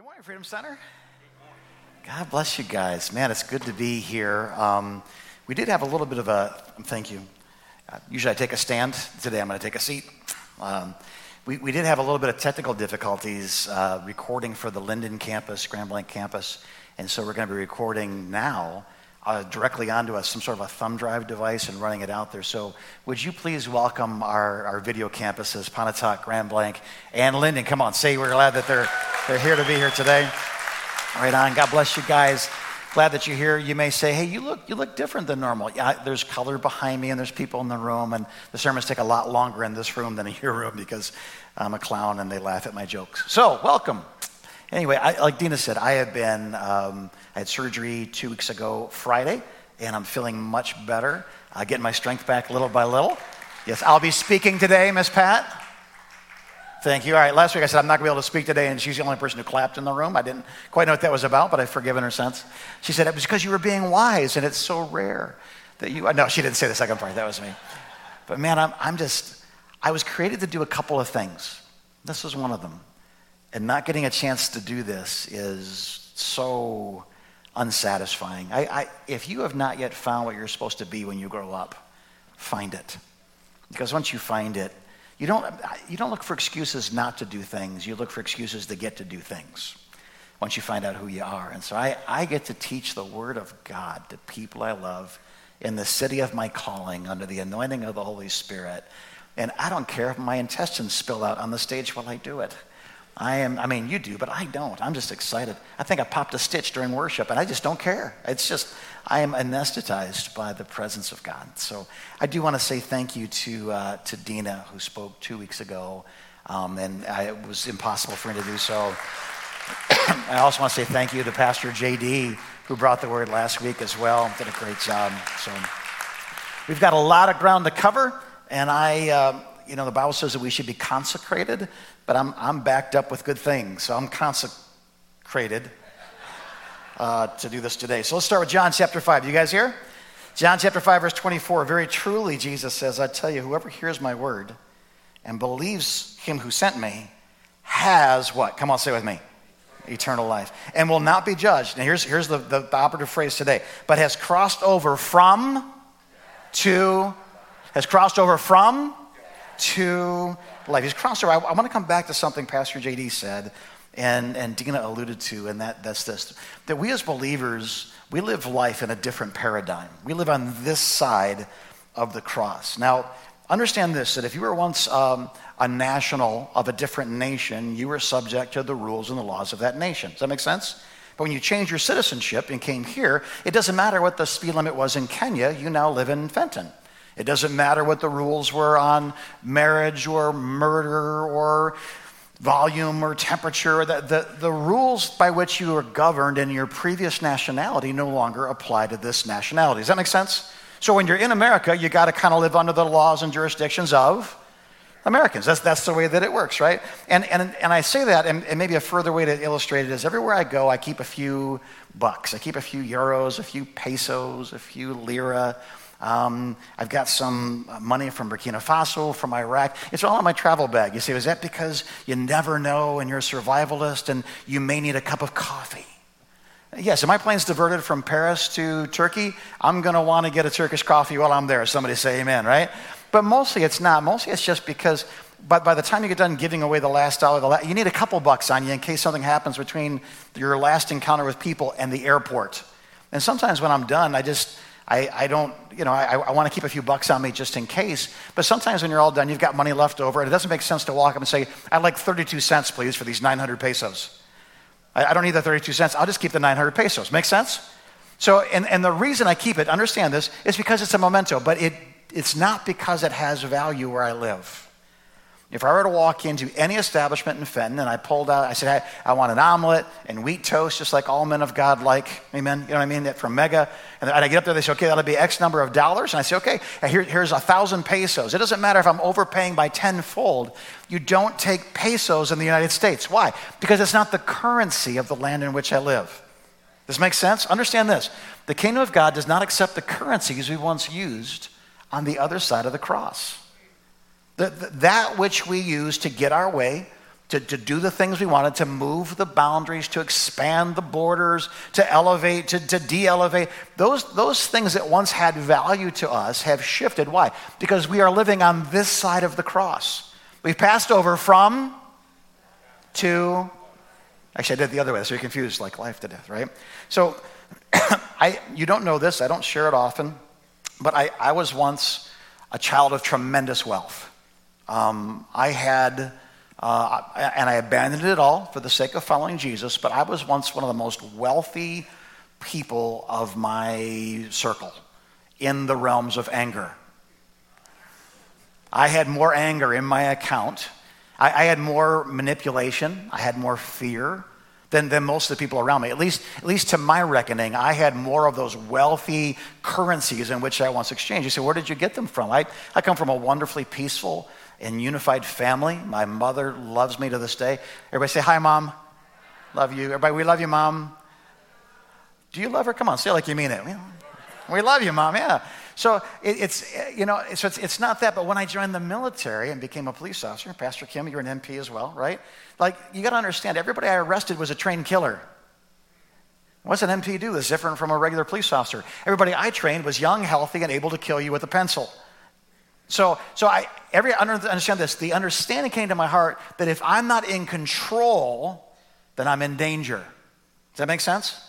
Good morning, Freedom Center. God bless you guys. Man, it's good to be here. Um, we did have a little bit of a, thank you. Uh, usually I take a stand. Today I'm going to take a seat. Um, we, we did have a little bit of technical difficulties uh, recording for the Linden campus, Grand Blanc campus. And so we're going to be recording now uh, directly onto a, some sort of a thumb drive device and running it out there. So would you please welcome our, our video campuses, Pontotoc, Grand Blanc, and Linden. Come on, say we're glad that they're they're here to be here today. Right on. God bless you guys. Glad that you're here. You may say, "Hey, you look you look different than normal." Yeah, there's color behind me, and there's people in the room, and the sermons take a lot longer in this room than in your room because I'm a clown and they laugh at my jokes. So, welcome. Anyway, I, like Dina said, I have been um, I had surgery two weeks ago Friday, and I'm feeling much better. Uh, getting my strength back little by little. Yes, I'll be speaking today, Miss Pat. Thank you. All right, last week I said I'm not going to be able to speak today, and she's the only person who clapped in the room. I didn't quite know what that was about, but I've forgiven her since. She said it was because you were being wise, and it's so rare that you. No, she didn't say the second part. That was me. But man, I'm, I'm just, I was created to do a couple of things. This was one of them. And not getting a chance to do this is so unsatisfying. I, I, if you have not yet found what you're supposed to be when you grow up, find it. Because once you find it, you don't, you don't look for excuses not to do things. You look for excuses to get to do things once you find out who you are. And so I, I get to teach the Word of God to people I love in the city of my calling under the anointing of the Holy Spirit. And I don't care if my intestines spill out on the stage while I do it. I am, I mean, you do, but I don't. I'm just excited. I think I popped a stitch during worship, and I just don't care. It's just, I am anesthetized by the presence of God. So I do want to say thank you to, uh, to Dina, who spoke two weeks ago, um, and I, it was impossible for me to do so. I also want to say thank you to Pastor JD, who brought the word last week as well. Did a great job. So we've got a lot of ground to cover, and I, uh, you know, the Bible says that we should be consecrated but I'm, I'm backed up with good things. So I'm consecrated uh, to do this today. So let's start with John chapter 5. You guys here? John chapter 5, verse 24. Very truly, Jesus says, I tell you, whoever hears my word and believes him who sent me has what? Come on, say with me. Eternal life. And will not be judged. Now, here's, here's the, the, the operative phrase today. But has crossed over from to, has crossed over from to life. He's crossed over. I, I want to come back to something Pastor JD said and, and Dina alluded to, and that, that's this that we as believers, we live life in a different paradigm. We live on this side of the cross. Now, understand this that if you were once um, a national of a different nation, you were subject to the rules and the laws of that nation. Does that make sense? But when you change your citizenship and came here, it doesn't matter what the speed limit was in Kenya, you now live in Fenton. It doesn't matter what the rules were on marriage or murder or volume or temperature. The, the, the, rules by which you were governed in your previous nationality no longer apply to this nationality. Does that make sense? So when you're in America, you got to kind of live under the laws and jurisdictions of Americans. That's, that's the way that it works, right? And, and, and I say that, and, and maybe a further way to illustrate it is everywhere I go, I keep a few bucks. I keep a few euros, a few pesos, a few lira, um, I've got some money from Burkina Faso, from Iraq. It's all in my travel bag. You say, is that because you never know and you're a survivalist and you may need a cup of coffee? Yes, if my plane's diverted from Paris to Turkey, I'm going to want to get a Turkish coffee while I'm there. Somebody say amen, right? But mostly it's not. Mostly it's just because but by the time you get done giving away the last dollar, the last, you need a couple bucks on you in case something happens between your last encounter with people and the airport. And sometimes when I'm done, I just, I, I don't, you know, I, I want to keep a few bucks on me just in case. But sometimes when you're all done, you've got money left over, and it doesn't make sense to walk up and say, I'd like 32 cents, please, for these 900 pesos. I, I don't need the 32 cents. I'll just keep the 900 pesos. Make sense? So, and, and the reason I keep it, understand this, is because it's a memento, but it, it's not because it has value where I live. If I were to walk into any establishment in Fenton and I pulled out, I said, hey, I want an omelet and wheat toast, just like all men of God like, amen? You know what I mean? That from Mega. And I get up there, they say, okay, that'll be X number of dollars. And I say, okay, here, here's a thousand pesos. It doesn't matter if I'm overpaying by tenfold. You don't take pesos in the United States. Why? Because it's not the currency of the land in which I live. Does this makes sense? Understand this. The kingdom of God does not accept the currencies we once used on the other side of the cross. The, that which we use to get our way, to, to do the things we wanted, to move the boundaries, to expand the borders, to elevate, to, to de elevate. Those, those things that once had value to us have shifted. Why? Because we are living on this side of the cross. We've passed over from to, actually, I did it the other way, so you're confused, like life to death, right? So, I, you don't know this, I don't share it often, but I, I was once a child of tremendous wealth. Um, I had uh, and I abandoned it all for the sake of following Jesus, but I was once one of the most wealthy people of my circle in the realms of anger. I had more anger in my account. I, I had more manipulation. I had more fear than, than most of the people around me. At least, at least to my reckoning, I had more of those wealthy currencies in which I once exchanged. You say, where did you get them from? I, I come from a wonderfully peaceful, and unified family. My mother loves me to this day. Everybody say, Hi, Mom. Love you. Everybody, we love you, Mom. Do you love her? Come on, say it like you mean it. We love you, Mom. Yeah. So it, it's, you know, so it's, it's not that, but when I joined the military and became a police officer, Pastor Kim, you're an MP as well, right? Like, you got to understand, everybody I arrested was a trained killer. What's an MP do that's different from a regular police officer? Everybody I trained was young, healthy, and able to kill you with a pencil. So, so I every understand this. The understanding came to my heart that if I'm not in control, then I'm in danger. Does that make sense?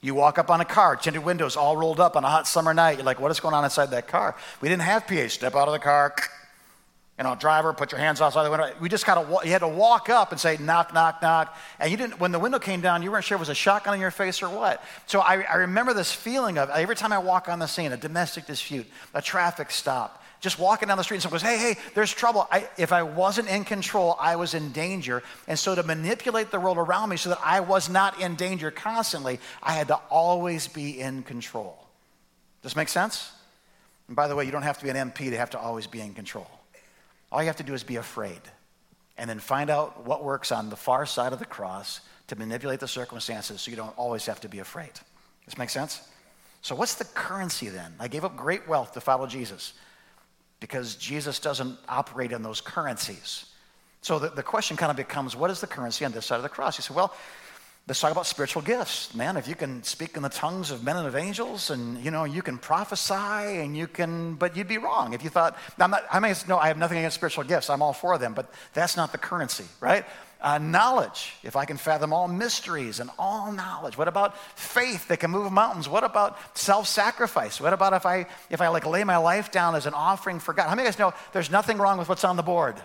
You walk up on a car, tinted windows, all rolled up on a hot summer night. You're like, what is going on inside that car? We didn't have PA. Step out of the car. You know, driver, put your hands outside the window. We just kind of, you had to walk up and say, knock, knock, knock. And you didn't, when the window came down, you weren't sure it was a shotgun in your face or what. So I, I remember this feeling of every time I walk on the scene, a domestic dispute, a traffic stop, just walking down the street and someone goes, hey, hey, there's trouble. I, if I wasn't in control, I was in danger. And so to manipulate the world around me so that I was not in danger constantly, I had to always be in control. Does this make sense? And by the way, you don't have to be an MP to have to always be in control. All you have to do is be afraid and then find out what works on the far side of the cross to manipulate the circumstances so you don't always have to be afraid. Does this make sense? So, what's the currency then? I gave up great wealth to follow Jesus because Jesus doesn't operate in those currencies. So the, the question kind of becomes what is the currency on this side of the cross? You say, well, let's talk about spiritual gifts. Man, if you can speak in the tongues of men and of angels and you know you can prophesy and you can but you'd be wrong if you thought I'm not I may know I have nothing against spiritual gifts. I'm all for them, but that's not the currency, right? Uh, knowledge, if I can fathom all mysteries and all knowledge. What about faith that can move mountains? What about self-sacrifice? What about if I if I like lay my life down as an offering for God? How many of you guys know there's nothing wrong with what's on the board?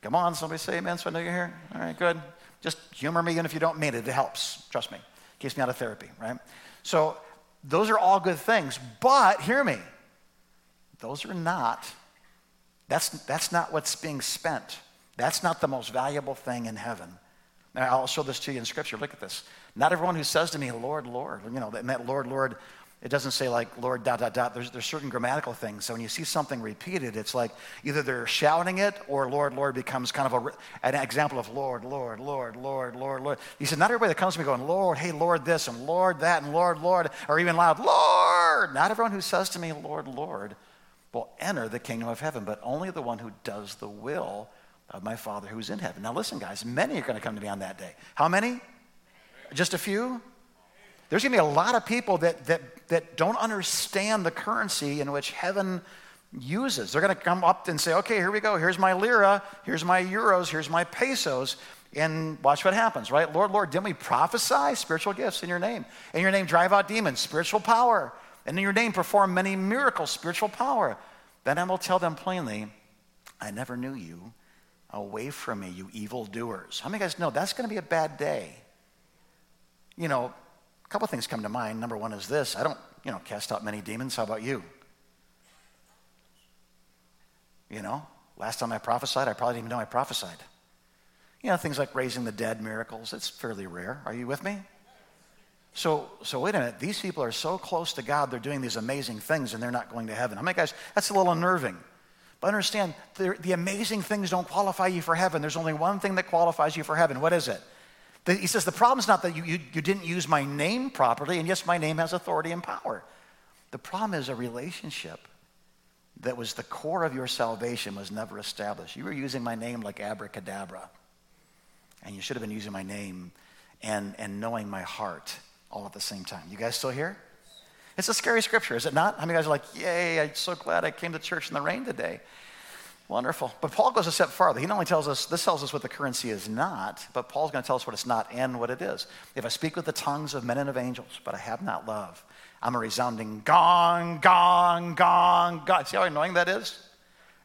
Come on, somebody say amen. So I know you're here. All right, good. Just humor me, even if you don't mean it. It helps. Trust me. Keeps me out of therapy, right? So those are all good things. But hear me. Those are not. That's that's not what's being spent that's not the most valuable thing in heaven. Now, I'll show this to you in Scripture. Look at this. Not everyone who says to me, Lord, Lord, you know, and that Lord, Lord, it doesn't say like Lord, dot, dot, dot. There's, there's certain grammatical things. So when you see something repeated, it's like either they're shouting it or Lord, Lord becomes kind of a, an example of Lord, Lord, Lord, Lord, Lord, Lord. He said, not everybody that comes to me going, Lord, hey, Lord this and Lord that and Lord, Lord, or even loud, Lord. Not everyone who says to me, Lord, Lord, will enter the kingdom of heaven, but only the one who does the will of my Father who's in heaven. Now, listen, guys, many are going to come to me on that day. How many? Just a few? There's going to be a lot of people that, that, that don't understand the currency in which heaven uses. They're going to come up and say, okay, here we go. Here's my lira. Here's my euros. Here's my pesos. And watch what happens, right? Lord, Lord, didn't we prophesy spiritual gifts in your name? In your name, drive out demons, spiritual power. And in your name, perform many miracles, spiritual power. Then I will tell them plainly, I never knew you. Away from me, you evildoers. How many guys know that's going to be a bad day? You know, a couple things come to mind. Number one is this I don't, you know, cast out many demons. How about you? You know, last time I prophesied, I probably didn't even know I prophesied. You know, things like raising the dead, miracles, it's fairly rare. Are you with me? So, so wait a minute. These people are so close to God, they're doing these amazing things and they're not going to heaven. How many guys, that's a little unnerving. But understand, the, the, amazing things don't qualify you for heaven. There's only one thing that qualifies you for heaven. What is it? The, he says, the problem is not that you, you, you didn't use my name properly, and yes, my name has authority and power. The problem is a relationship that was the core of your salvation was never established. You were using my name like abracadabra. and you should have been using my name and, and knowing my heart all at the same time. You guys still here? It's a scary scripture, is it not? How many guys are like, yay, I'm so glad I came to church in the rain today? Wonderful. But Paul goes a step farther. He not only tells us, this tells us what the currency is not, but Paul's going to tell us what it's not and what it is. If I speak with the tongues of men and of angels, but I have not love, I'm a resounding gong, gong, gong, gong. See how annoying that is?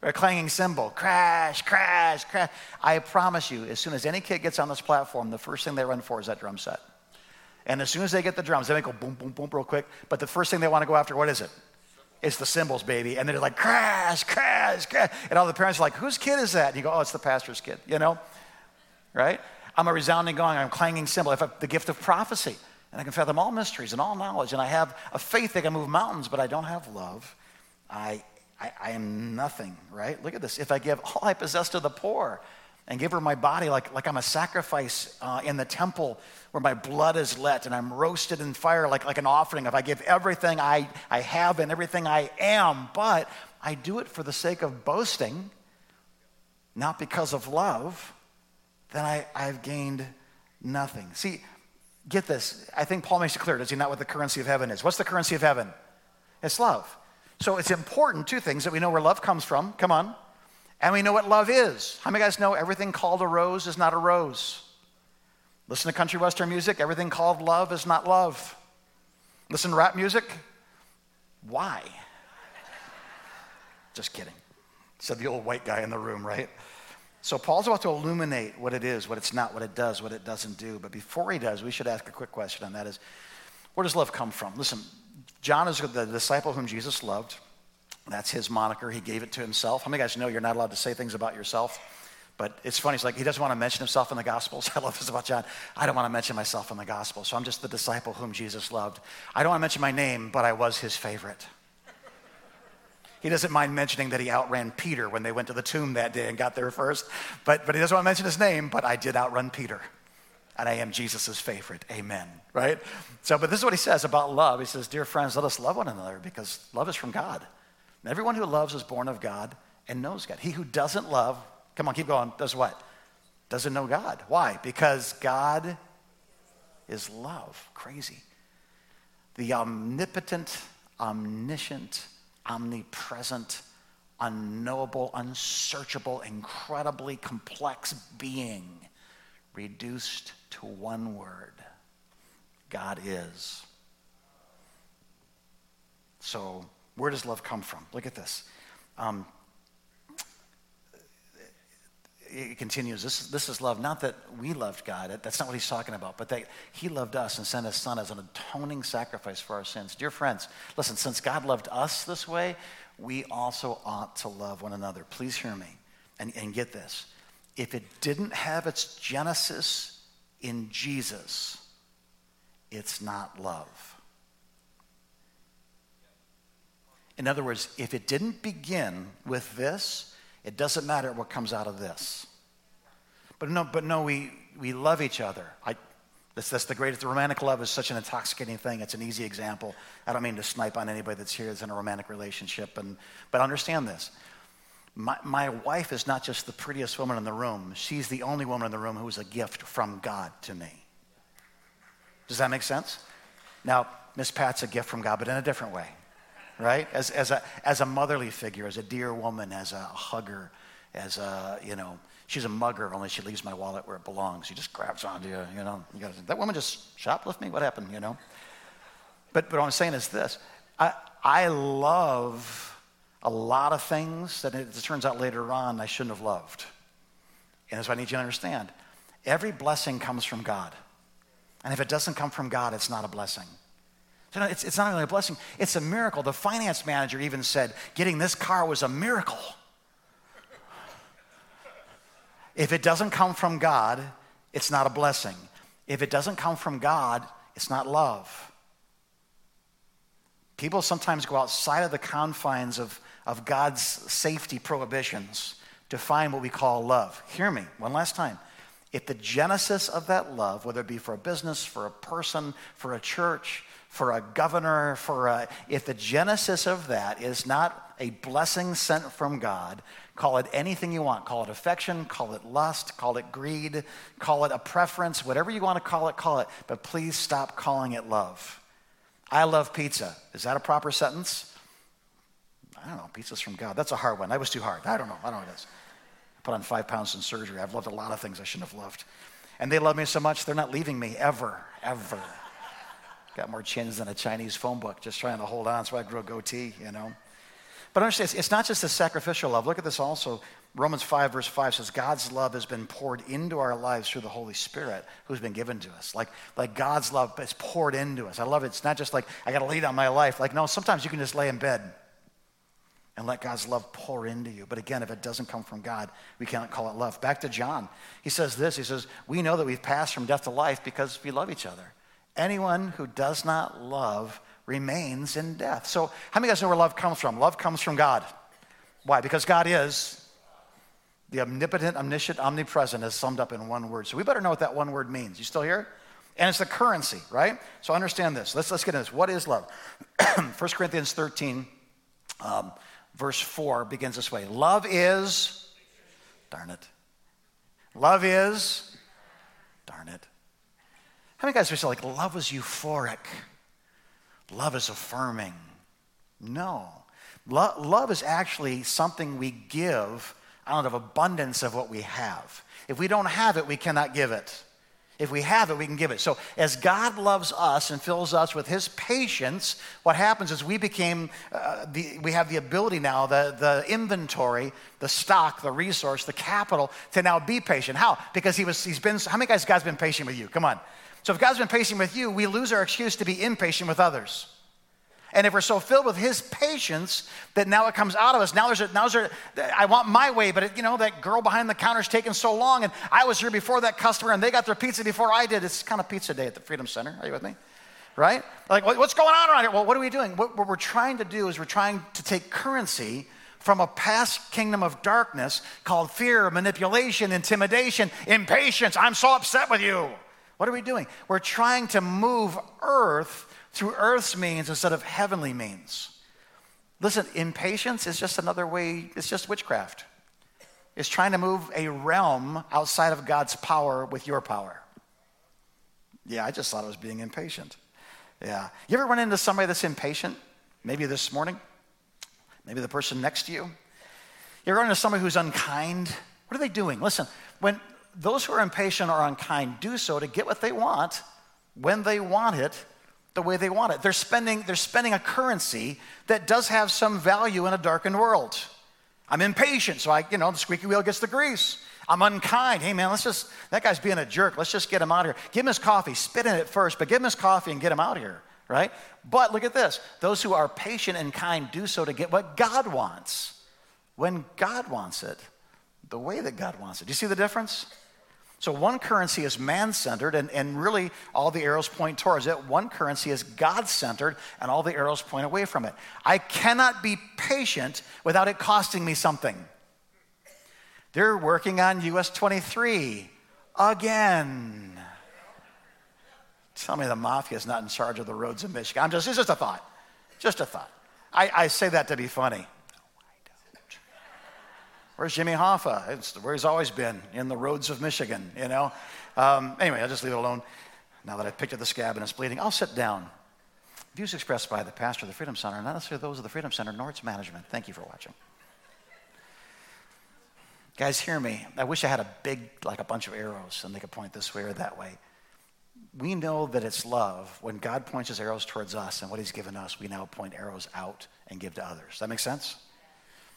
Or a clanging cymbal, crash, crash, crash. I promise you, as soon as any kid gets on this platform, the first thing they run for is that drum set. And as soon as they get the drums, they may go boom, boom, boom real quick. But the first thing they want to go after, what is it? It's the cymbals, baby. And they're like, crash, crash, crash. And all the parents are like, whose kid is that? And you go, oh, it's the pastor's kid, you know? Right? I'm a resounding gong, I'm a clanging cymbal. I have the gift of prophecy, and I can fathom all mysteries and all knowledge, and I have a faith that can move mountains, but I don't have love. I, I, I am nothing, right? Look at this. If I give all I possess to the poor, and give her my body like, like I'm a sacrifice uh, in the temple where my blood is let and I'm roasted in fire like, like an offering. If I give everything I, I have and everything I am, but I do it for the sake of boasting, not because of love, then I, I've gained nothing. See, get this. I think Paul makes it clear, does he not, what the currency of heaven is? What's the currency of heaven? It's love. So it's important, two things, that we know where love comes from. Come on. And we know what love is. How many guys know everything called a rose is not a rose? Listen to country western music, everything called love is not love. Listen to rap music, why? Just kidding. Said the old white guy in the room, right? So Paul's about to illuminate what it is, what it's not, what it does, what it doesn't do. But before he does, we should ask a quick question, and that is, where does love come from? Listen, John is the disciple whom Jesus loved. That's his moniker. He gave it to himself. How many guys know you're not allowed to say things about yourself? But it's funny. It's like he doesn't want to mention himself in the Gospels. I love this about John. I don't want to mention myself in the Gospel, so I'm just the disciple whom Jesus loved. I don't want to mention my name, but I was his favorite. He doesn't mind mentioning that he outran Peter when they went to the tomb that day and got there first. But, but he doesn't want to mention his name, but I did outrun Peter. And I am Jesus' favorite. Amen. Right? So, but this is what he says about love. He says, Dear friends, let us love one another because love is from God. And everyone who loves is born of God and knows God. He who doesn't love, come on, keep going, does what? Doesn't know God. Why? Because God is love. Crazy. The omnipotent, omniscient, omnipresent, unknowable, unsearchable, incredibly complex being reduced to one word God is. So, where does love come from? Look at this. Um, it continues. This, this is love. Not that we loved God. That's not what he's talking about. But that he loved us and sent his son as an atoning sacrifice for our sins. Dear friends, listen, since God loved us this way, we also ought to love one another. Please hear me and, and get this. If it didn't have its genesis in Jesus, it's not love. In other words, if it didn't begin with this, it doesn't matter what comes out of this. But no, but no, we, we love each other. I, that's, that's the greatest. The romantic love is such an intoxicating thing. It's an easy example. I don't mean to snipe on anybody that's here that's in a romantic relationship, and, but understand this. My, my wife is not just the prettiest woman in the room, she's the only woman in the room who is a gift from God to me. Does that make sense? Now, Miss Pat's a gift from God, but in a different way right? As, as, a, as a motherly figure, as a dear woman, as a hugger, as a, you know, she's a mugger, only she leaves my wallet where it belongs. She just grabs onto you, you know. You gotta, that woman just shoplift me? What happened, you know? But, but what I'm saying is this I, I love a lot of things that it, it turns out later on I shouldn't have loved. And that's what I need you to understand. Every blessing comes from God. And if it doesn't come from God, it's not a blessing. It's, it's not only a blessing, it's a miracle. The finance manager even said, getting this car was a miracle. If it doesn't come from God, it's not a blessing. If it doesn't come from God, it's not love. People sometimes go outside of the confines of, of God's safety prohibitions to find what we call love. Hear me one last time. If the genesis of that love, whether it be for a business, for a person, for a church, for a governor, for a, if the genesis of that is not a blessing sent from God, Call it anything you want. Call it affection, call it lust, call it greed, call it a preference, whatever you want to call it, call it. But please stop calling it love. I love pizza. Is that a proper sentence? I don't know. Pizza's from God. That's a hard one. That was too hard. I don't know. I don't know what it is. I put on five pounds in surgery. I've loved a lot of things I shouldn't have loved. And they love me so much, they're not leaving me ever, ever. Got more chins than a Chinese phone book, just trying to hold on so I grow a goatee, you know. But understand, it's not just a sacrificial love. Look at this also. Romans 5, verse 5 says, God's love has been poured into our lives through the Holy Spirit who's been given to us. Like, like God's love is poured into us. I love it. It's not just like, I got to lay down my life. Like, no, sometimes you can just lay in bed and let God's love pour into you. But again, if it doesn't come from God, we cannot call it love. Back to John. He says this He says, We know that we've passed from death to life because we love each other. Anyone who does not love remains in death. So, how many of you guys know where love comes from? Love comes from God. Why? Because God is the omnipotent, omniscient, omnipresent is summed up in one word. So we better know what that one word means. You still here? And it's the currency, right? So understand this. Let's, let's get into this. What is love? 1 Corinthians 13, um, verse 4 begins this way Love is, darn it. Love is, darn it. How many guys would say, like, love is euphoric? Love is affirming. No. Lo- love is actually something we give out of abundance of what we have. If we don't have it, we cannot give it. If we have it, we can give it. So, as God loves us and fills us with His patience, what happens is we became, uh, the, we have the ability now, the, the inventory, the stock, the resource, the capital to now be patient. How? Because He was, He's been, how many guys God's been patient with you? Come on. So if God's been patient with you, we lose our excuse to be impatient with others. And if we're so filled with His patience that now it comes out of us, now there's a, now there's a, I want my way, but it, you know that girl behind the counter is taking so long, and I was here before that customer, and they got their pizza before I did. It's kind of pizza day at the Freedom Center. Are you with me? Right? Like, what's going on around here? Well, what are we doing? What, what we're trying to do is we're trying to take currency from a past kingdom of darkness called fear, manipulation, intimidation, impatience. I'm so upset with you. What are we doing? We're trying to move earth through earth's means instead of heavenly means. Listen, impatience is just another way, it's just witchcraft. It's trying to move a realm outside of God's power with your power. Yeah, I just thought I was being impatient. Yeah. You ever run into somebody that's impatient? Maybe this morning? Maybe the person next to you? You ever run into somebody who's unkind? What are they doing? Listen, when those who are impatient or unkind do so to get what they want when they want it the way they want it. They're spending, they're spending a currency that does have some value in a darkened world. I'm impatient, so I, you know, the squeaky wheel gets the grease. I'm unkind. Hey, man, let's just, that guy's being a jerk. Let's just get him out of here. Give him his coffee, spit in it first, but give him his coffee and get him out of here, right? But look at this those who are patient and kind do so to get what God wants. When God wants it, the way that God wants it. Do you see the difference? So one currency is man centered, and, and really all the arrows point towards it. One currency is God centered, and all the arrows point away from it. I cannot be patient without it costing me something. They're working on US 23 again. Tell me the mafia is not in charge of the roads in Michigan. I'm just, it's just a thought. Just a thought. I, I say that to be funny. Where's Jimmy Hoffa? It's where he's always been, in the roads of Michigan, you know? Um, anyway, I'll just leave it alone. Now that I've picked up the scab and it's bleeding, I'll sit down. Views expressed by the pastor of the Freedom Center, not necessarily those of the Freedom Center nor its management. Thank you for watching. Guys, hear me. I wish I had a big, like a bunch of arrows, and they could point this way or that way. We know that it's love. When God points his arrows towards us and what he's given us, we now point arrows out and give to others. That make sense?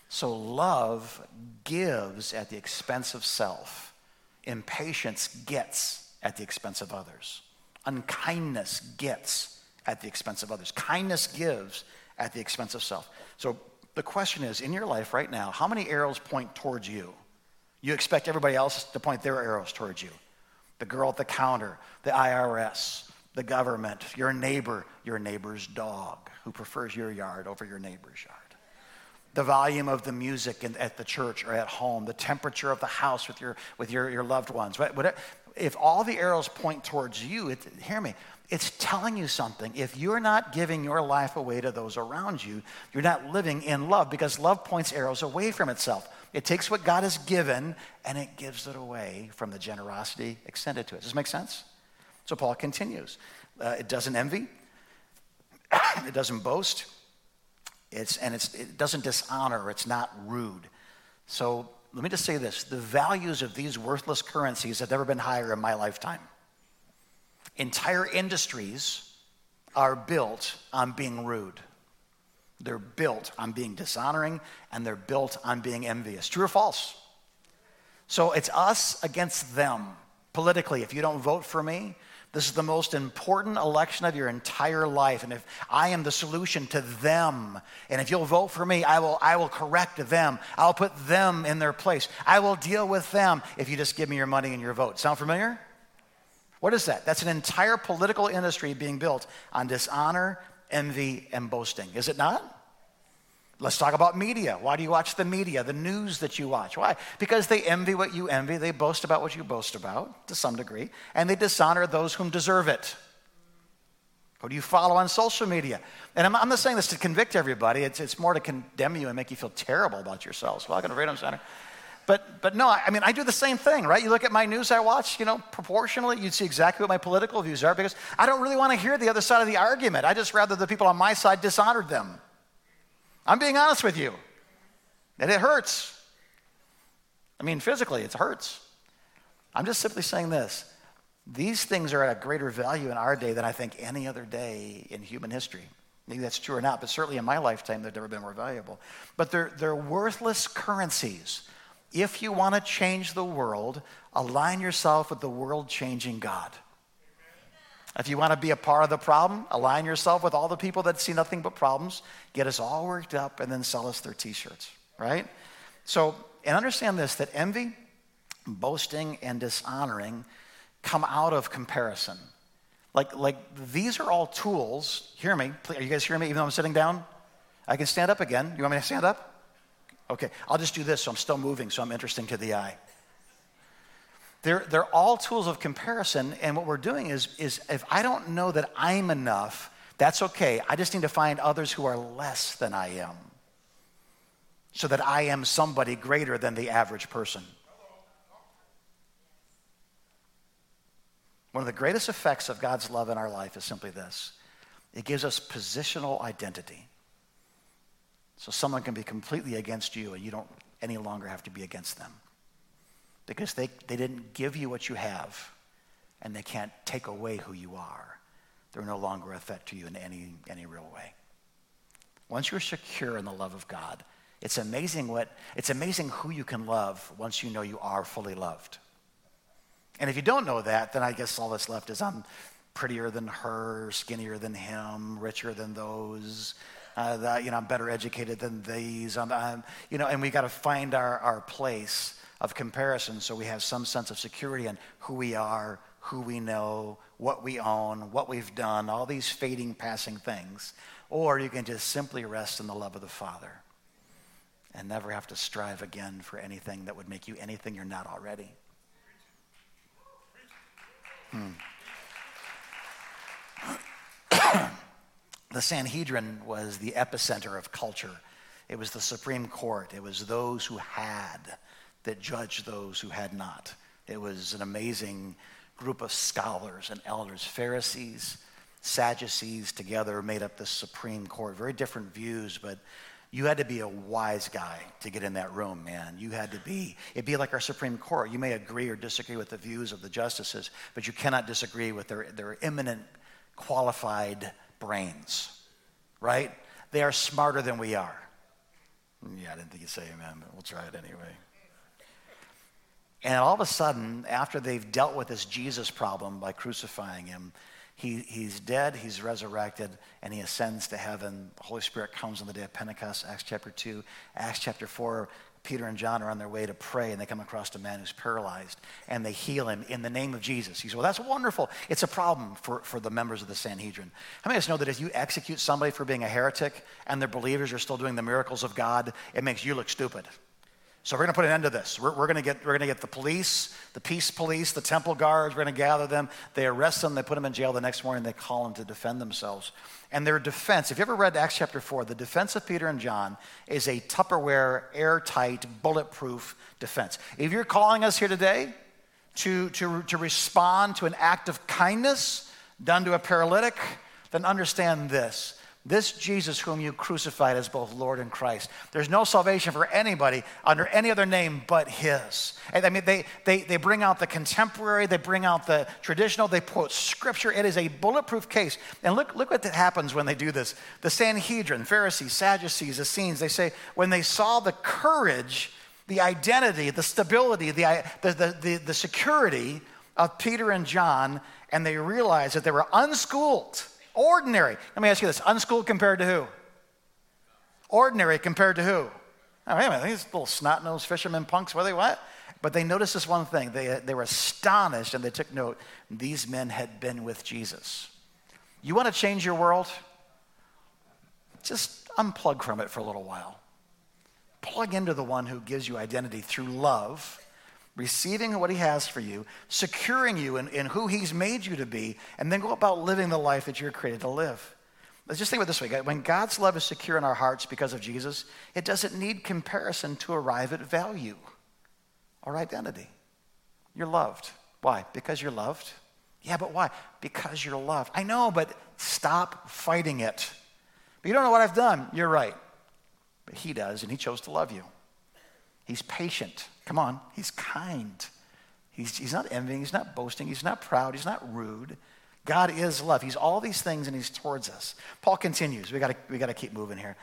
So love gives at the expense of self. Impatience gets at the expense of others. Unkindness gets at the expense of others. Kindness gives at the expense of self. So the question is in your life right now, how many arrows point towards you? You expect everybody else to point their arrows towards you. The girl at the counter, the IRS, the government, your neighbor, your neighbor's dog who prefers your yard over your neighbor's yard the volume of the music in, at the church or at home, the temperature of the house with your, with your, your loved ones. If all the arrows point towards you, it, hear me, it's telling you something. If you're not giving your life away to those around you, you're not living in love because love points arrows away from itself. It takes what God has given and it gives it away from the generosity extended to it. Does this make sense? So Paul continues. Uh, it doesn't envy, it doesn't boast, it's, and it's, it doesn't dishonor, it's not rude. So let me just say this the values of these worthless currencies have never been higher in my lifetime. Entire industries are built on being rude. They're built on being dishonoring and they're built on being envious. True or false? So it's us against them politically. If you don't vote for me, this is the most important election of your entire life. And if I am the solution to them, and if you'll vote for me, I will, I will correct them. I'll put them in their place. I will deal with them if you just give me your money and your vote. Sound familiar? What is that? That's an entire political industry being built on dishonor, envy, and boasting. Is it not? Let's talk about media. Why do you watch the media, the news that you watch? Why? Because they envy what you envy, they boast about what you boast about to some degree, and they dishonor those whom deserve it. Who do you follow on social media? And I'm, I'm not saying this to convict everybody, it's, it's more to condemn you and make you feel terrible about yourselves. Welcome to Freedom Center. But, but no, I mean, I do the same thing, right? You look at my news I watch, you know, proportionally, you'd see exactly what my political views are because I don't really want to hear the other side of the argument. I just rather the people on my side dishonored them. I'm being honest with you. And it hurts. I mean, physically, it hurts. I'm just simply saying this. These things are at a greater value in our day than I think any other day in human history. Maybe that's true or not, but certainly in my lifetime, they've never been more valuable. But they're, they're worthless currencies if you want to change the world, align yourself with the world changing God. If you want to be a part of the problem, align yourself with all the people that see nothing but problems, get us all worked up, and then sell us their t shirts, right? So, and understand this that envy, boasting, and dishonoring come out of comparison. Like, like these are all tools. Hear me. Please, Are you guys hearing me even though I'm sitting down? I can stand up again. You want me to stand up? Okay, I'll just do this so I'm still moving, so I'm interesting to the eye. They're, they're all tools of comparison, and what we're doing is, is if I don't know that I'm enough, that's okay. I just need to find others who are less than I am so that I am somebody greater than the average person. One of the greatest effects of God's love in our life is simply this it gives us positional identity. So someone can be completely against you and you don't any longer have to be against them. Because they, they didn't give you what you have and they can't take away who you are. They're no longer a threat to you in any, any real way. Once you're secure in the love of God, it's amazing what it's amazing who you can love once you know you are fully loved. And if you don't know that, then I guess all that's left is I'm prettier than her, skinnier than him, richer than those, uh, that, you know, I'm better educated than these. I'm, I'm you know, and we got to find our, our place of comparison so we have some sense of security on who we are, who we know, what we own, what we've done, all these fading, passing things. Or you can just simply rest in the love of the Father and never have to strive again for anything that would make you anything you're not already. Hmm. the Sanhedrin was the epicenter of culture. It was the Supreme Court. It was those who had that judged those who had not. It was an amazing group of scholars and elders, Pharisees, Sadducees together made up the Supreme Court. Very different views, but you had to be a wise guy to get in that room, man. You had to be, it'd be like our Supreme Court. You may agree or disagree with the views of the justices, but you cannot disagree with their, their eminent, qualified brains, right? They are smarter than we are. Mm, yeah, I didn't think you'd say amen, but we'll try it anyway. And all of a sudden, after they've dealt with this Jesus problem by crucifying him, he, he's dead, he's resurrected, and he ascends to heaven. The Holy Spirit comes on the day of Pentecost, Acts chapter 2. Acts chapter 4, Peter and John are on their way to pray and they come across a man who's paralyzed and they heal him in the name of Jesus. He says, Well, that's wonderful. It's a problem for, for the members of the Sanhedrin. How many of us know that if you execute somebody for being a heretic and their believers are still doing the miracles of God, it makes you look stupid? So we're going to put an end to this. We're, we're going to get we're going to get the police, the peace police, the temple guards. We're going to gather them. They arrest them. They put them in jail. The next morning, they call them to defend themselves. And their defense. If you ever read Acts chapter four, the defense of Peter and John is a Tupperware, airtight, bulletproof defense. If you're calling us here today to to to respond to an act of kindness done to a paralytic, then understand this this Jesus, whom you crucified as both Lord and Christ. There's no salvation for anybody under any other name but His. And I mean, they, they, they bring out the contemporary, they bring out the traditional, they quote scripture. It is a bulletproof case. And look, look what happens when they do this. The Sanhedrin, Pharisees, Sadducees, Essenes, they say, when they saw the courage, the identity, the stability, the, the, the, the, the security of Peter and John, and they realized that they were unschooled Ordinary. Let me ask you this unschooled compared to who? Ordinary compared to who? Oh, wait a minute, these little snot nosed fishermen punks, were they what? But they noticed this one thing. They, they were astonished and they took note. These men had been with Jesus. You want to change your world? Just unplug from it for a little while. Plug into the one who gives you identity through love receiving what he has for you, securing you in, in who he's made you to be, and then go about living the life that you're created to live. Let's just think about this way. When God's love is secure in our hearts because of Jesus, it doesn't need comparison to arrive at value or identity. You're loved. Why? Because you're loved? Yeah, but why? Because you're loved. I know, but stop fighting it. But you don't know what I've done. You're right. But he does, and he chose to love you. He's patient. Come on, he's kind. He's, he's not envying, he's not boasting, he's not proud, he's not rude. God is love. He's all these things and he's towards us. Paul continues. We got we got to keep moving here.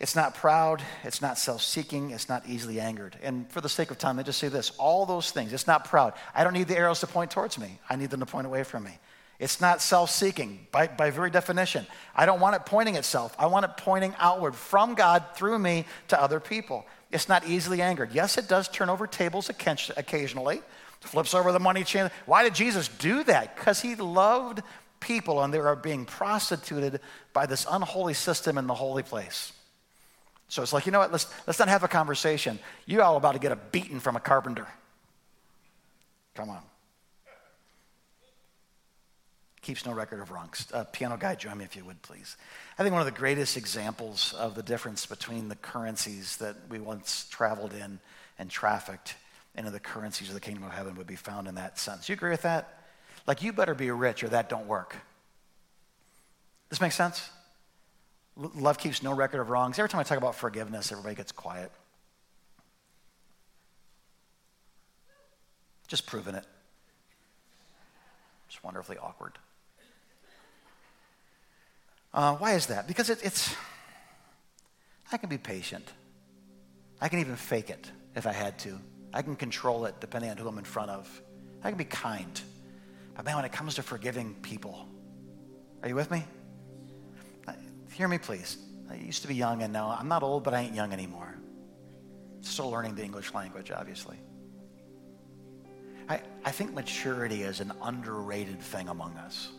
It's not proud, it's not self seeking, it's not easily angered. And for the sake of time, I just say this all those things. It's not proud. I don't need the arrows to point towards me, I need them to point away from me. It's not self seeking by, by very definition. I don't want it pointing itself, I want it pointing outward from God through me to other people. It's not easily angered. Yes, it does turn over tables occasionally, flips over the money chain. Why did Jesus do that? Because he loved people and they were being prostituted by this unholy system in the holy place. So it's like, you know what, let's, let's not have a conversation. You're all about to get a beating from a carpenter. Come on. Keeps no record of wrongs. Uh, piano guy, join me if you would, please. I think one of the greatest examples of the difference between the currencies that we once traveled in and trafficked into the currencies of the kingdom of heaven would be found in that sense. You agree with that? Like, you better be rich or that don't work. This makes sense? Love keeps no record of wrongs. Every time I talk about forgiveness, everybody gets quiet. Just proving it. It's wonderfully awkward. Uh, why is that? Because it, it's, I can be patient. I can even fake it if I had to. I can control it depending on who I'm in front of. I can be kind. But man, when it comes to forgiving people, are you with me? Uh, hear me, please. I used to be young, and now I'm not old, but I ain't young anymore. Still learning the English language, obviously. I, I think maturity is an underrated thing among us.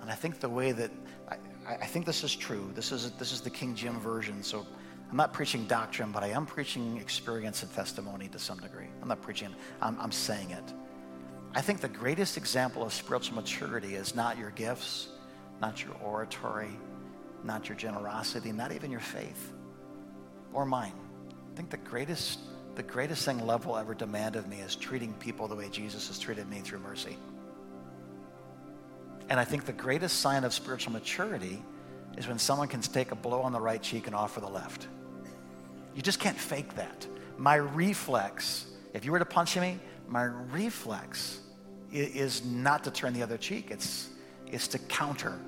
And I think the way that, I, I think this is true. This is, this is the King Jim version. So I'm not preaching doctrine, but I am preaching experience and testimony to some degree. I'm not preaching, I'm, I'm saying it. I think the greatest example of spiritual maturity is not your gifts, not your oratory, not your generosity, not even your faith or mine. I think the greatest, the greatest thing love will ever demand of me is treating people the way Jesus has treated me through mercy. And I think the greatest sign of spiritual maturity is when someone can take a blow on the right cheek and offer the left. You just can't fake that. My reflex, if you were to punch me, my reflex is not to turn the other cheek. It's, it's to counter,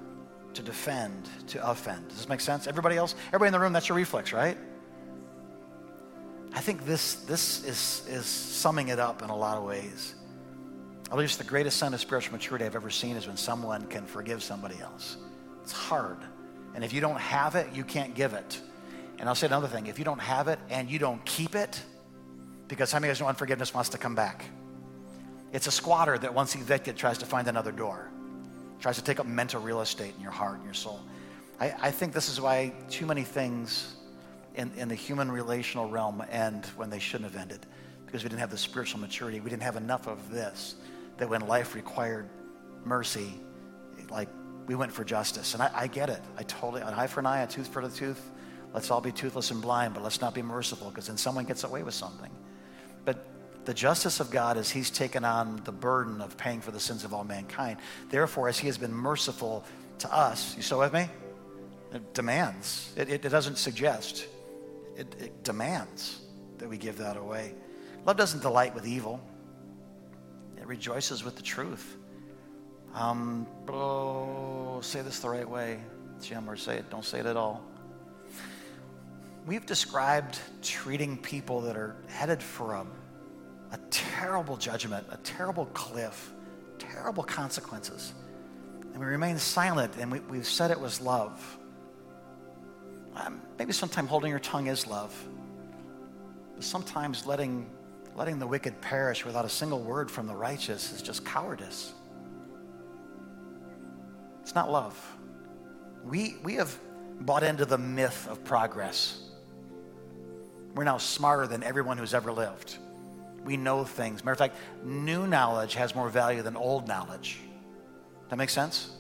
to defend, to offend. Does this make sense? Everybody else, everybody in the room, that's your reflex, right? I think this, this is, is summing it up in a lot of ways. At least the greatest sign of spiritual maturity I've ever seen is when someone can forgive somebody else. It's hard. And if you don't have it, you can't give it. And I'll say another thing if you don't have it and you don't keep it, because how many of you know unforgiveness wants to come back? It's a squatter that once evicted tries to find another door, tries to take up mental real estate in your heart and your soul. I, I think this is why too many things in, in the human relational realm end when they shouldn't have ended because we didn't have the spiritual maturity. We didn't have enough of this that when life required mercy, like we went for justice. And I, I get it. I totally, an eye for an eye, a tooth for a tooth. Let's all be toothless and blind, but let's not be merciful because then someone gets away with something. But the justice of God is He's taken on the burden of paying for the sins of all mankind. Therefore, as He has been merciful to us, you still with me? It demands. It, it, it doesn't suggest. It, it demands that we give that away. Love doesn't delight with evil. Rejoices with the truth. Um, oh, say this the right way, Jim, or say it, don't say it at all. We've described treating people that are headed for a, a terrible judgment, a terrible cliff, terrible consequences. And we remain silent and we, we've said it was love. Um, maybe sometimes holding your tongue is love. But sometimes letting, letting the wicked perish without a single word from the righteous is just cowardice. It's not love. We, we have bought into the myth of progress. We're now smarter than everyone who's ever lived. We know things. Matter of fact, new knowledge has more value than old knowledge. That makes sense?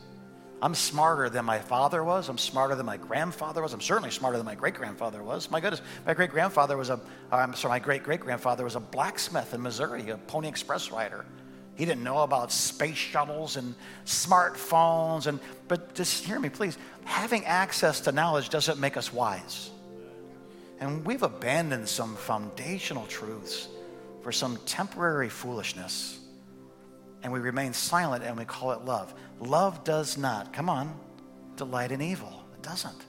I'm smarter than my father was. I'm smarter than my grandfather was. I'm certainly smarter than my great grandfather was. My goodness, my great grandfather was a, I'm sorry, my great great grandfather was a blacksmith in Missouri, a Pony Express rider. He didn't know about space shuttles and smartphones. And, but just hear me, please. Having access to knowledge doesn't make us wise. And we've abandoned some foundational truths for some temporary foolishness. And we remain silent and we call it love. Love does not, come on, delight in evil. It doesn't.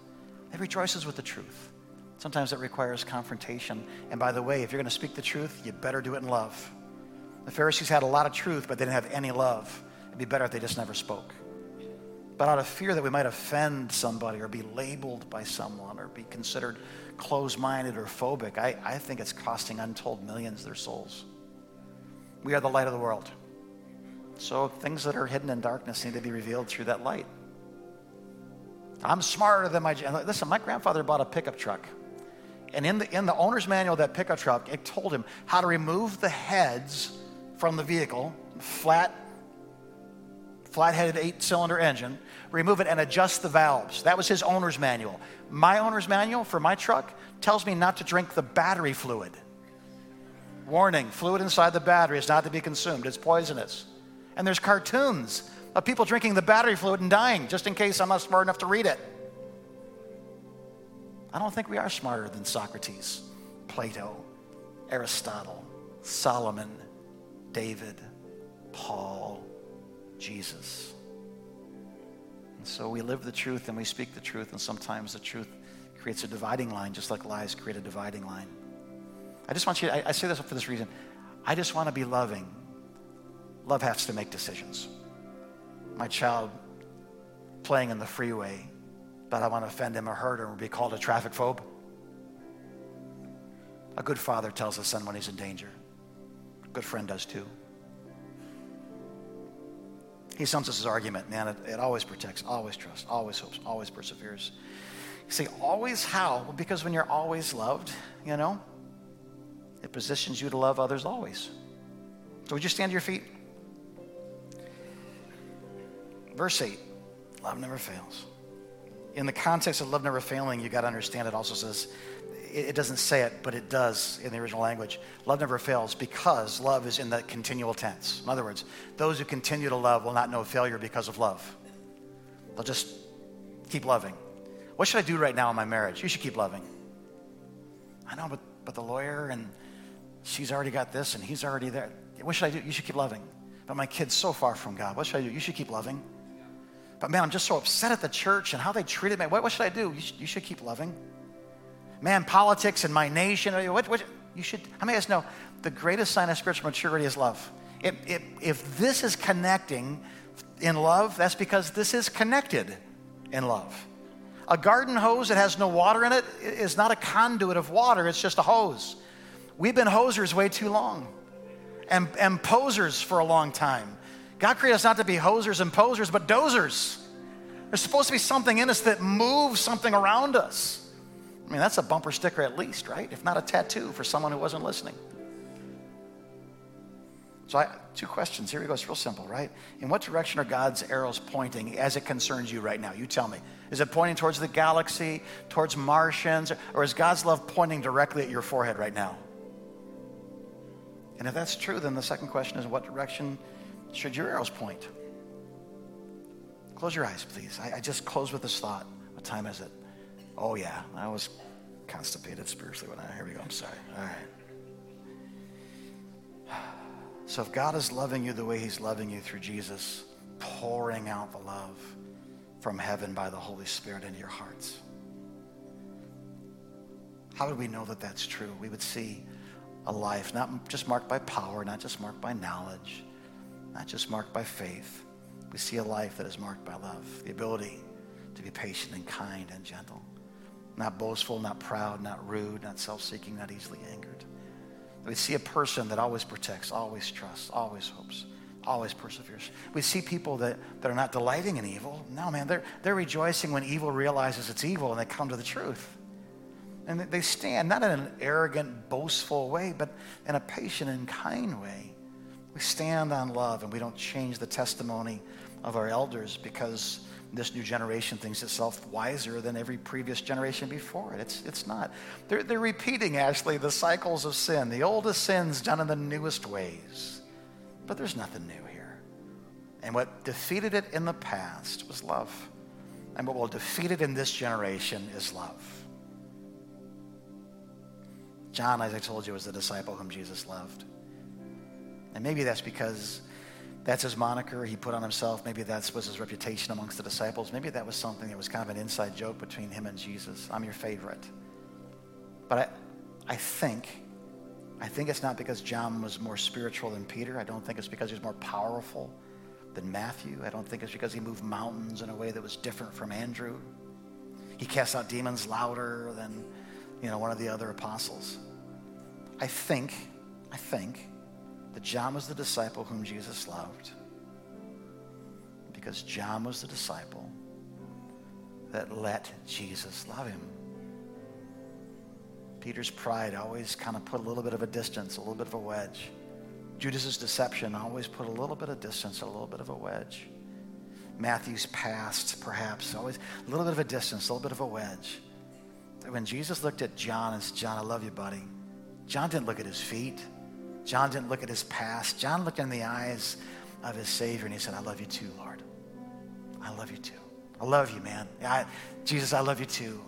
It rejoices with the truth. Sometimes it requires confrontation. And by the way, if you're going to speak the truth, you better do it in love. The Pharisees had a lot of truth, but they didn't have any love. It'd be better if they just never spoke. But out of fear that we might offend somebody or be labeled by someone or be considered closed minded or phobic, I, I think it's costing untold millions their souls. We are the light of the world. So things that are hidden in darkness need to be revealed through that light. I'm smarter than my. Listen, my grandfather bought a pickup truck. And in the, in the owner's manual of that pickup truck, it told him how to remove the heads from the vehicle, flat, flat-headed eight-cylinder engine, remove it and adjust the valves. That was his owner's manual. My owner's manual for my truck tells me not to drink the battery fluid. Warning, fluid inside the battery is not to be consumed. It's poisonous. And there's cartoons of people drinking the battery fluid and dying, just in case I'm not smart enough to read it. I don't think we are smarter than Socrates, Plato, Aristotle, Solomon, David, Paul, Jesus. And so we live the truth and we speak the truth, and sometimes the truth creates a dividing line, just like lies create a dividing line. I just want you, I, I say this for this reason. I just want to be loving. Love has to make decisions. My child playing in the freeway, but I want to offend him or hurt him or be called a traffic phobe. A good father tells his son when he's in danger A good friend does too. He sums us his argument, man, it, it always protects, always trusts, always hopes, always perseveres. You say, always how? Well, because when you're always loved, you know, it positions you to love others always. So would you stand to your feet? Verse 8 love never fails. In the context of love never failing, you got to understand it also says it doesn't say it, but it does in the original language. Love never fails because love is in the continual tense. In other words, those who continue to love will not know failure because of love. They'll just keep loving. What should I do right now in my marriage? You should keep loving. I know, but, but the lawyer and she's already got this and he's already there. What should I do? You should keep loving. But my kid's so far from God. What should I do? You should keep loving. But man, I'm just so upset at the church and how they treated me. What, what should I do? You should, you should keep loving man, politics and my nation. What, what, you should, how many of us know the greatest sign of spiritual maturity is love? If, if, if this is connecting in love, that's because this is connected in love. A garden hose that has no water in it is not a conduit of water, it's just a hose. We've been hosers way too long and, and posers for a long time. God created us not to be hosers and posers, but dozers. There's supposed to be something in us that moves something around us. I mean, that's a bumper sticker at least, right? If not a tattoo for someone who wasn't listening. So, I, two questions. Here we go. It's real simple, right? In what direction are God's arrows pointing as it concerns you right now? You tell me. Is it pointing towards the galaxy, towards Martians, or is God's love pointing directly at your forehead right now? And if that's true, then the second question is what direction should your arrows point? Close your eyes, please. I, I just close with this thought. What time is it? Oh, yeah. I was constipated spiritually when I. Here we go. I'm sorry. All right. So if God is loving you the way He's loving you through Jesus, pouring out the love from heaven by the Holy Spirit into your hearts, how would we know that that's true? We would see a life not just marked by power, not just marked by knowledge, not just marked by faith. We see a life that is marked by love, the ability to be patient and kind and gentle, not boastful, not proud, not rude, not self seeking, not easily angered. We see a person that always protects, always trusts, always hopes, always perseveres. We see people that, that are not delighting in evil. No, man, they're, they're rejoicing when evil realizes it's evil and they come to the truth. And they stand not in an arrogant, boastful way, but in a patient and kind way. We stand on love and we don't change the testimony of our elders because this new generation thinks itself wiser than every previous generation before it. It's, it's not. They're, they're repeating, actually, the cycles of sin, the oldest sins done in the newest ways. But there's nothing new here. And what defeated it in the past was love. And what will defeat it in this generation is love. John, as I told you, was the disciple whom Jesus loved. And maybe that's because that's his moniker he put on himself. Maybe that was his reputation amongst the disciples. Maybe that was something that was kind of an inside joke between him and Jesus. I'm your favorite. But I, I think, I think it's not because John was more spiritual than Peter. I don't think it's because he was more powerful than Matthew. I don't think it's because he moved mountains in a way that was different from Andrew. He cast out demons louder than, you know, one of the other apostles. I think, I think that John was the disciple whom Jesus loved because John was the disciple that let Jesus love him. Peter's pride always kind of put a little bit of a distance, a little bit of a wedge. Judas's deception always put a little bit of distance, a little bit of a wedge. Matthew's past, perhaps, always a little bit of a distance, a little bit of a wedge. When Jesus looked at John and said, John, I love you, buddy. John didn't look at his feet. John didn't look at his past. John looked in the eyes of his Savior and he said, I love you too, Lord. I love you too. I love you, man. I, Jesus, I love you too.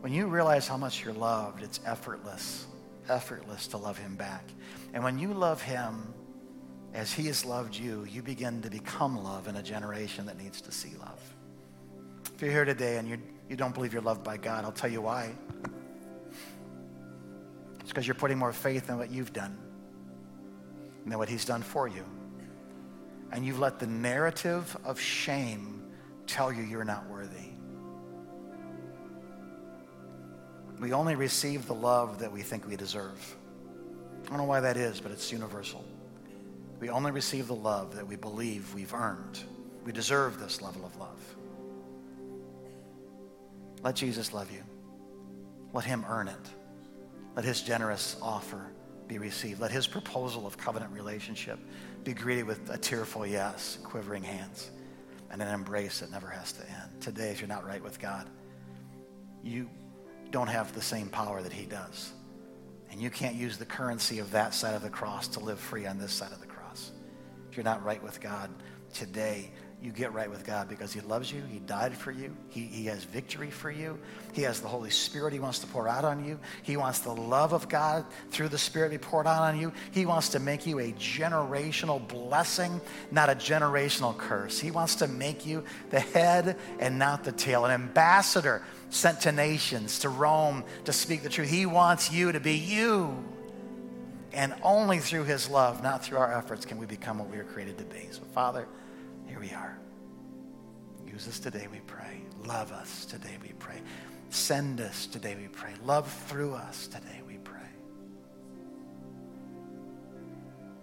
When you realize how much you're loved, it's effortless, effortless to love him back. And when you love him as he has loved you, you begin to become love in a generation that needs to see love. If you're here today and you, you don't believe you're loved by God, I'll tell you why. It's because you're putting more faith in what you've done than what He's done for you. And you've let the narrative of shame tell you you're not worthy. We only receive the love that we think we deserve. I don't know why that is, but it's universal. We only receive the love that we believe we've earned. We deserve this level of love. Let Jesus love you. Let Him earn it. Let his generous offer be received. Let his proposal of covenant relationship be greeted with a tearful yes, quivering hands, and an embrace that never has to end. Today, if you're not right with God, you don't have the same power that he does. And you can't use the currency of that side of the cross to live free on this side of the cross. If you're not right with God today, you get right with God because He loves you. He died for you. He, he has victory for you. He has the Holy Spirit He wants to pour out on you. He wants the love of God through the Spirit be poured out on you. He wants to make you a generational blessing, not a generational curse. He wants to make you the head and not the tail, an ambassador sent to nations, to Rome to speak the truth. He wants you to be you. And only through His love, not through our efforts, can we become what we were created to be. So, Father, here we are. Use us today, we pray. Love us today, we pray. Send us today, we pray. Love through us today, we pray.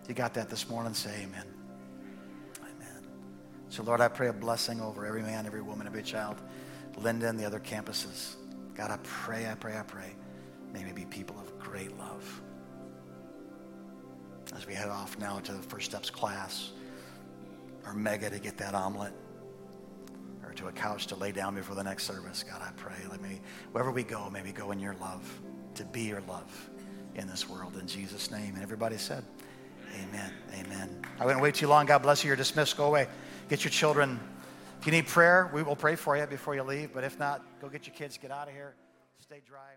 You got that this morning? Say amen. Amen. So, Lord, I pray a blessing over every man, every woman, every child, Linda, and the other campuses. God, I pray, I pray, I pray. May we be people of great love. As we head off now to the First Steps class, or Mega to get that omelet, or to a couch to lay down before the next service, God, I pray. Let me, wherever we go, may we go in your love, to be your love in this world. In Jesus' name. And everybody said, Amen. Amen. I wouldn't wait too long. God bless you. You're dismissed. Go away. Get your children. If you need prayer, we will pray for you before you leave. But if not, go get your kids. Get out of here. Stay dry,